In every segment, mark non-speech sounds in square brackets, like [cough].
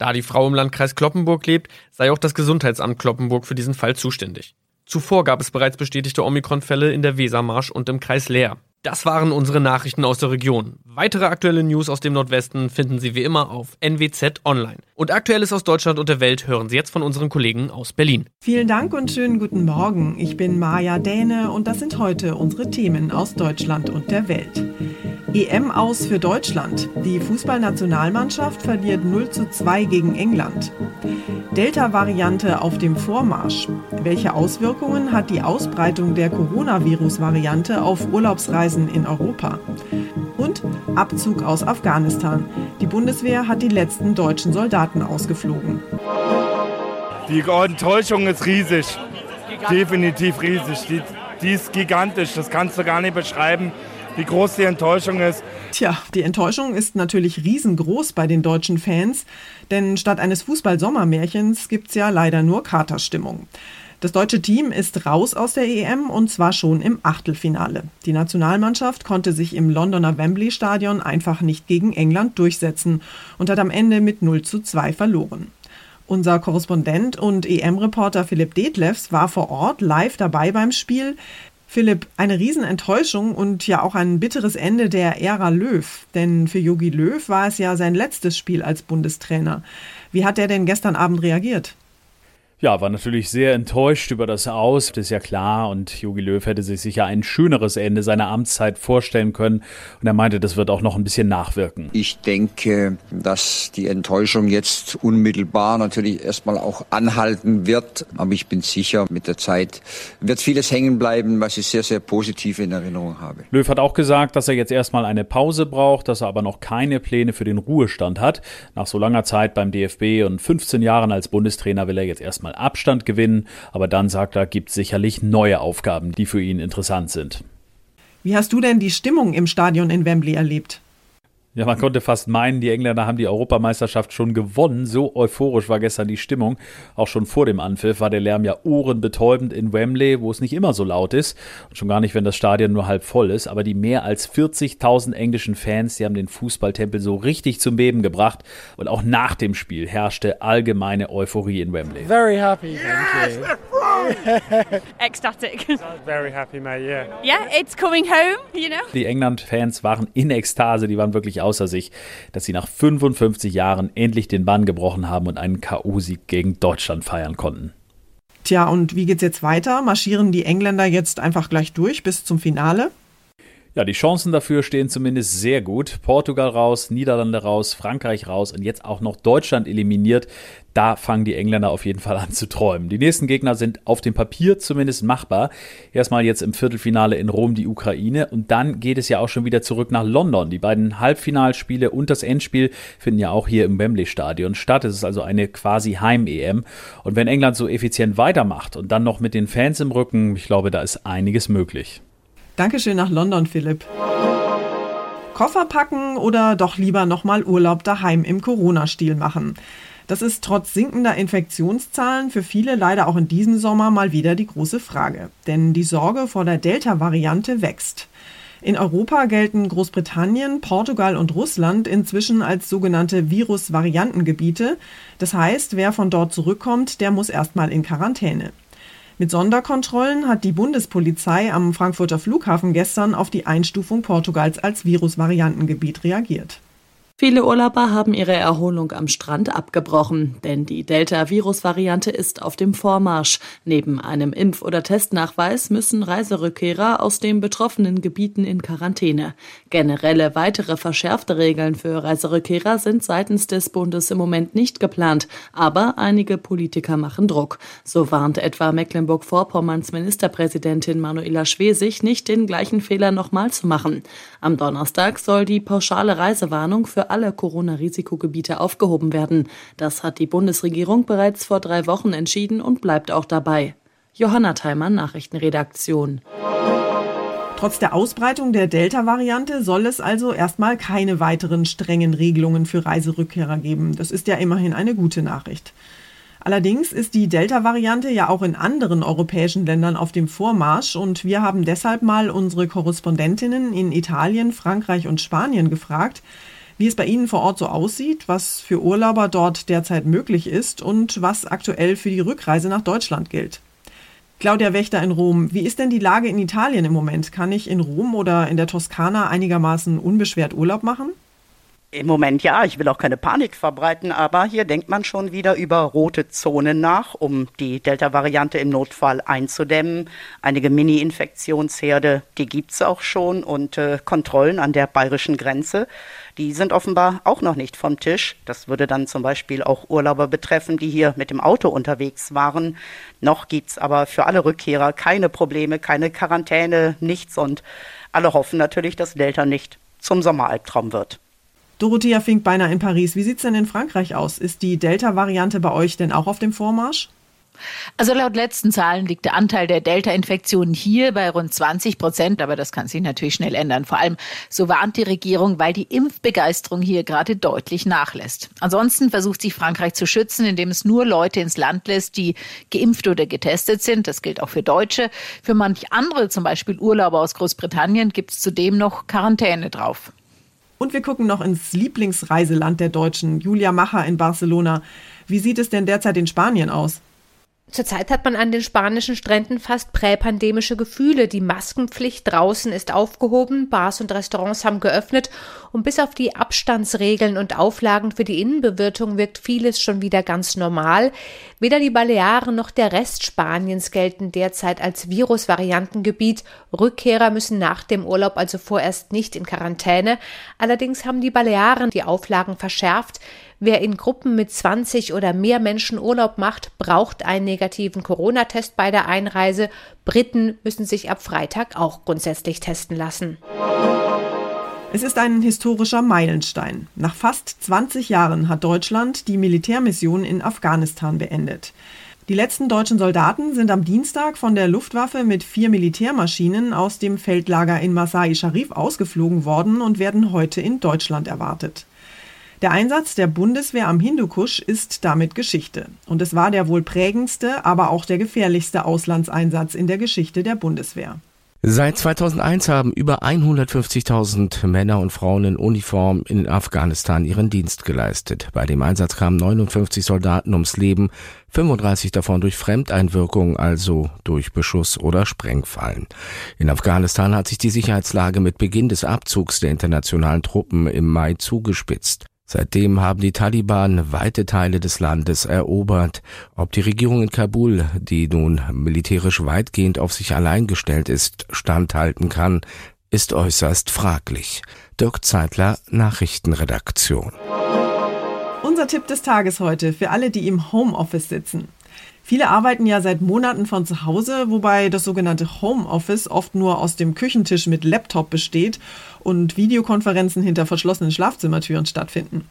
Da die Frau im Landkreis Kloppenburg lebt, sei auch das Gesundheitsamt Kloppenburg für diesen Fall zuständig. Zuvor gab es bereits bestätigte Omikron-Fälle in der Wesermarsch und im Kreis Leer. Das waren unsere Nachrichten aus der Region. Weitere aktuelle News aus dem Nordwesten finden Sie wie immer auf NWZ Online. Und Aktuelles aus Deutschland und der Welt hören Sie jetzt von unseren Kollegen aus Berlin. Vielen Dank und schönen guten Morgen. Ich bin Maja Däne und das sind heute unsere Themen aus Deutschland und der Welt. EM aus für Deutschland. Die Fußballnationalmannschaft verliert 0 zu 2 gegen England. Delta-Variante auf dem Vormarsch. Welche Auswirkungen hat die Ausbreitung der Coronavirus-Variante auf Urlaubsreisen in Europa? Und Abzug aus Afghanistan. Die Bundeswehr hat die letzten deutschen Soldaten ausgeflogen. Die Enttäuschung ist riesig. Definitiv riesig. Die, die ist gigantisch. Das kannst du gar nicht beschreiben wie groß die Enttäuschung ist. Tja, die Enttäuschung ist natürlich riesengroß bei den deutschen Fans, denn statt eines Fußball-Sommermärchens gibt es ja leider nur Katerstimmung. Das deutsche Team ist raus aus der EM und zwar schon im Achtelfinale. Die Nationalmannschaft konnte sich im Londoner Wembley Stadion einfach nicht gegen England durchsetzen und hat am Ende mit 0 zu 2 verloren. Unser Korrespondent und EM-Reporter Philipp Detlefs war vor Ort live dabei beim Spiel. Philipp, eine Riesenenttäuschung und ja auch ein bitteres Ende der Ära Löw. Denn für Jogi Löw war es ja sein letztes Spiel als Bundestrainer. Wie hat er denn gestern Abend reagiert? Ja, war natürlich sehr enttäuscht über das Aus, das ist ja klar. Und Jogi Löw hätte sich sicher ein schöneres Ende seiner Amtszeit vorstellen können. Und er meinte, das wird auch noch ein bisschen nachwirken. Ich denke, dass die Enttäuschung jetzt unmittelbar natürlich erstmal auch anhalten wird. Aber ich bin sicher, mit der Zeit wird vieles hängen bleiben, was ich sehr, sehr positiv in Erinnerung habe. Löw hat auch gesagt, dass er jetzt erstmal eine Pause braucht, dass er aber noch keine Pläne für den Ruhestand hat. Nach so langer Zeit beim DFB und 15 Jahren als Bundestrainer will er jetzt erstmal erstmal Abstand gewinnen, aber dann sagt er, gibt es sicherlich neue Aufgaben, die für ihn interessant sind. Wie hast du denn die Stimmung im Stadion in Wembley erlebt? Ja, man konnte fast meinen, die Engländer haben die Europameisterschaft schon gewonnen. So euphorisch war gestern die Stimmung. Auch schon vor dem Anpfiff war der Lärm ja ohrenbetäubend in Wembley, wo es nicht immer so laut ist. Und schon gar nicht, wenn das Stadion nur halb voll ist. Aber die mehr als 40.000 englischen Fans, die haben den Fußballtempel so richtig zum Beben gebracht. Und auch nach dem Spiel herrschte allgemeine Euphorie in Wembley. Very happy, thank you. Ecstatic. [laughs] Very happy, mate, yeah. Yeah, it's coming home, you know. Die England-Fans waren in Ekstase, die waren wirklich außer sich, dass sie nach 55 Jahren endlich den Bann gebrochen haben und einen K.O.-Sieg gegen Deutschland feiern konnten. Tja, und wie geht's jetzt weiter? Marschieren die Engländer jetzt einfach gleich durch bis zum Finale? Ja, die Chancen dafür stehen zumindest sehr gut. Portugal raus, Niederlande raus, Frankreich raus und jetzt auch noch Deutschland eliminiert. Da fangen die Engländer auf jeden Fall an zu träumen. Die nächsten Gegner sind auf dem Papier zumindest machbar. Erstmal jetzt im Viertelfinale in Rom die Ukraine und dann geht es ja auch schon wieder zurück nach London. Die beiden Halbfinalspiele und das Endspiel finden ja auch hier im Wembley Stadion statt. Es ist also eine quasi Heim-EM. Und wenn England so effizient weitermacht und dann noch mit den Fans im Rücken, ich glaube, da ist einiges möglich. Dankeschön nach London, Philipp. Koffer packen oder doch lieber nochmal Urlaub daheim im Corona-Stil machen? Das ist trotz sinkender Infektionszahlen für viele leider auch in diesem Sommer mal wieder die große Frage. Denn die Sorge vor der Delta-Variante wächst. In Europa gelten Großbritannien, Portugal und Russland inzwischen als sogenannte Virus-Variantengebiete. Das heißt, wer von dort zurückkommt, der muss erstmal in Quarantäne. Mit Sonderkontrollen hat die Bundespolizei am Frankfurter Flughafen gestern auf die Einstufung Portugals als Virusvariantengebiet reagiert. Viele Urlauber haben ihre Erholung am Strand abgebrochen, denn die Delta-Virus-Variante ist auf dem Vormarsch. Neben einem Impf- oder Testnachweis müssen Reiserückkehrer aus den betroffenen Gebieten in Quarantäne. Generelle weitere verschärfte Regeln für Reiserückkehrer sind seitens des Bundes im Moment nicht geplant, aber einige Politiker machen Druck. So warnt etwa Mecklenburg-Vorpommerns Ministerpräsidentin Manuela Schwesig nicht den gleichen Fehler nochmal zu machen. Am Donnerstag soll die pauschale Reisewarnung für alle Corona-Risikogebiete aufgehoben werden. Das hat die Bundesregierung bereits vor drei Wochen entschieden und bleibt auch dabei. Johanna Theimann, Nachrichtenredaktion. Trotz der Ausbreitung der Delta-Variante soll es also erstmal keine weiteren strengen Regelungen für Reiserückkehrer geben. Das ist ja immerhin eine gute Nachricht. Allerdings ist die Delta-Variante ja auch in anderen europäischen Ländern auf dem Vormarsch und wir haben deshalb mal unsere Korrespondentinnen in Italien, Frankreich und Spanien gefragt, wie es bei Ihnen vor Ort so aussieht, was für Urlauber dort derzeit möglich ist und was aktuell für die Rückreise nach Deutschland gilt. Claudia Wächter in Rom, wie ist denn die Lage in Italien im Moment? Kann ich in Rom oder in der Toskana einigermaßen unbeschwert Urlaub machen? Im Moment ja, ich will auch keine Panik verbreiten, aber hier denkt man schon wieder über rote Zonen nach, um die Delta-Variante im Notfall einzudämmen. Einige Mini-Infektionsherde, die gibt's auch schon und äh, Kontrollen an der bayerischen Grenze, die sind offenbar auch noch nicht vom Tisch. Das würde dann zum Beispiel auch Urlauber betreffen, die hier mit dem Auto unterwegs waren. Noch gibt's aber für alle Rückkehrer keine Probleme, keine Quarantäne, nichts und alle hoffen natürlich, dass Delta nicht zum Sommeralbtraum wird. Dorothea Finkbeiner in Paris. Wie sieht es denn in Frankreich aus? Ist die Delta-Variante bei euch denn auch auf dem Vormarsch? Also laut letzten Zahlen liegt der Anteil der Delta-Infektionen hier bei rund 20 Prozent, aber das kann sich natürlich schnell ändern. Vor allem, so warnt die Regierung, weil die Impfbegeisterung hier gerade deutlich nachlässt. Ansonsten versucht sich Frankreich zu schützen, indem es nur Leute ins Land lässt, die geimpft oder getestet sind. Das gilt auch für Deutsche. Für manch andere, zum Beispiel Urlauber aus Großbritannien, gibt es zudem noch Quarantäne drauf. Und wir gucken noch ins Lieblingsreiseland der Deutschen, Julia Macher in Barcelona. Wie sieht es denn derzeit in Spanien aus? Zurzeit hat man an den spanischen Stränden fast präpandemische Gefühle. Die Maskenpflicht draußen ist aufgehoben, Bars und Restaurants haben geöffnet und bis auf die Abstandsregeln und Auflagen für die Innenbewirtung wirkt vieles schon wieder ganz normal. Weder die Balearen noch der Rest Spaniens gelten derzeit als Virusvariantengebiet. Rückkehrer müssen nach dem Urlaub also vorerst nicht in Quarantäne. Allerdings haben die Balearen die Auflagen verschärft. Wer in Gruppen mit 20 oder mehr Menschen Urlaub macht, braucht einen negativen Corona-Test bei der Einreise. Briten müssen sich ab Freitag auch grundsätzlich testen lassen. Es ist ein historischer Meilenstein. Nach fast 20 Jahren hat Deutschland die Militärmission in Afghanistan beendet. Die letzten deutschen Soldaten sind am Dienstag von der Luftwaffe mit vier Militärmaschinen aus dem Feldlager in Masai Sharif ausgeflogen worden und werden heute in Deutschland erwartet. Der Einsatz der Bundeswehr am Hindukusch ist damit Geschichte. Und es war der wohl prägendste, aber auch der gefährlichste Auslandseinsatz in der Geschichte der Bundeswehr. Seit 2001 haben über 150.000 Männer und Frauen in Uniform in Afghanistan ihren Dienst geleistet. Bei dem Einsatz kamen 59 Soldaten ums Leben, 35 davon durch Fremdeinwirkung, also durch Beschuss oder Sprengfallen. In Afghanistan hat sich die Sicherheitslage mit Beginn des Abzugs der internationalen Truppen im Mai zugespitzt. Seitdem haben die Taliban weite Teile des Landes erobert. Ob die Regierung in Kabul, die nun militärisch weitgehend auf sich allein gestellt ist, standhalten kann, ist äußerst fraglich. Dirk Zeitler, Nachrichtenredaktion. Unser Tipp des Tages heute für alle, die im Homeoffice sitzen. Viele arbeiten ja seit Monaten von zu Hause, wobei das sogenannte Homeoffice oft nur aus dem Küchentisch mit Laptop besteht und Videokonferenzen hinter verschlossenen Schlafzimmertüren stattfinden.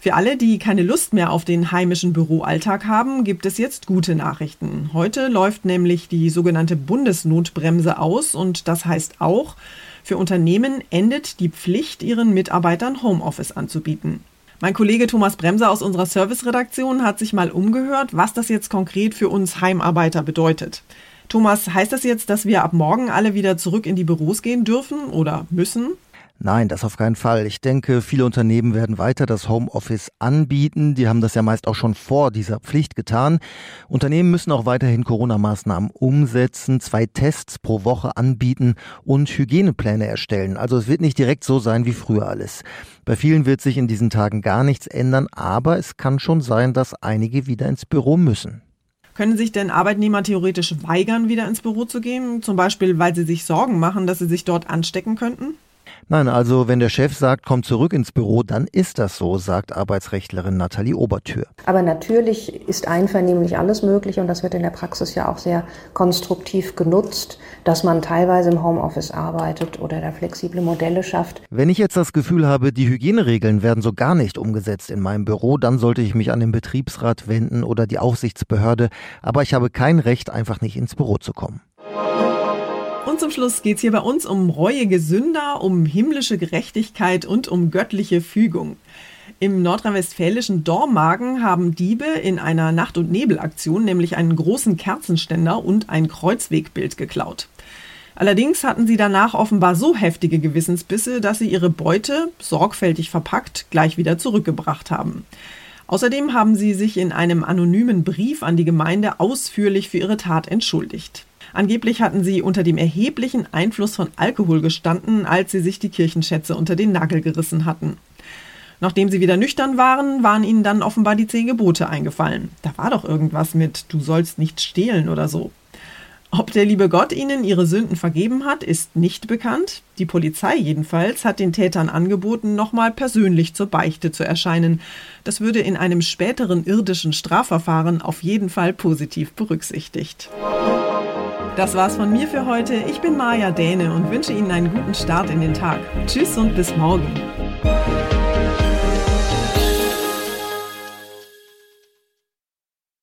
Für alle, die keine Lust mehr auf den heimischen Büroalltag haben, gibt es jetzt gute Nachrichten. Heute läuft nämlich die sogenannte Bundesnotbremse aus und das heißt auch, für Unternehmen endet die Pflicht, ihren Mitarbeitern Homeoffice anzubieten. Mein Kollege Thomas Bremser aus unserer Serviceredaktion hat sich mal umgehört, was das jetzt konkret für uns Heimarbeiter bedeutet. Thomas, heißt das jetzt, dass wir ab morgen alle wieder zurück in die Büros gehen dürfen oder müssen? Nein, das auf keinen Fall. Ich denke, viele Unternehmen werden weiter das Homeoffice anbieten. Die haben das ja meist auch schon vor dieser Pflicht getan. Unternehmen müssen auch weiterhin Corona-Maßnahmen umsetzen, zwei Tests pro Woche anbieten und Hygienepläne erstellen. Also es wird nicht direkt so sein wie früher alles. Bei vielen wird sich in diesen Tagen gar nichts ändern, aber es kann schon sein, dass einige wieder ins Büro müssen. Können sich denn Arbeitnehmer theoretisch weigern, wieder ins Büro zu gehen? Zum Beispiel, weil sie sich Sorgen machen, dass sie sich dort anstecken könnten? Nein, also wenn der Chef sagt, komm zurück ins Büro, dann ist das so, sagt Arbeitsrechtlerin Nathalie Obertür. Aber natürlich ist einvernehmlich alles möglich und das wird in der Praxis ja auch sehr konstruktiv genutzt, dass man teilweise im Homeoffice arbeitet oder da flexible Modelle schafft. Wenn ich jetzt das Gefühl habe, die Hygieneregeln werden so gar nicht umgesetzt in meinem Büro, dann sollte ich mich an den Betriebsrat wenden oder die Aufsichtsbehörde, aber ich habe kein Recht, einfach nicht ins Büro zu kommen. Und zum Schluss geht es hier bei uns um reuige Sünder, um himmlische Gerechtigkeit und um göttliche Fügung. Im nordrhein-westfälischen Dormagen haben Diebe in einer Nacht- und Nebelaktion nämlich einen großen Kerzenständer und ein Kreuzwegbild geklaut. Allerdings hatten sie danach offenbar so heftige Gewissensbisse, dass sie ihre Beute, sorgfältig verpackt, gleich wieder zurückgebracht haben. Außerdem haben sie sich in einem anonymen Brief an die Gemeinde ausführlich für ihre Tat entschuldigt. Angeblich hatten sie unter dem erheblichen Einfluss von Alkohol gestanden, als sie sich die Kirchenschätze unter den Nagel gerissen hatten. Nachdem sie wieder nüchtern waren, waren ihnen dann offenbar die zehn Gebote eingefallen. Da war doch irgendwas mit Du sollst nicht stehlen oder so. Ob der liebe Gott ihnen ihre Sünden vergeben hat, ist nicht bekannt. Die Polizei jedenfalls hat den Tätern angeboten, nochmal persönlich zur Beichte zu erscheinen. Das würde in einem späteren irdischen Strafverfahren auf jeden Fall positiv berücksichtigt. Das war's von mir für heute. Ich bin Maja Däne und wünsche Ihnen einen guten Start in den Tag. Tschüss und bis morgen.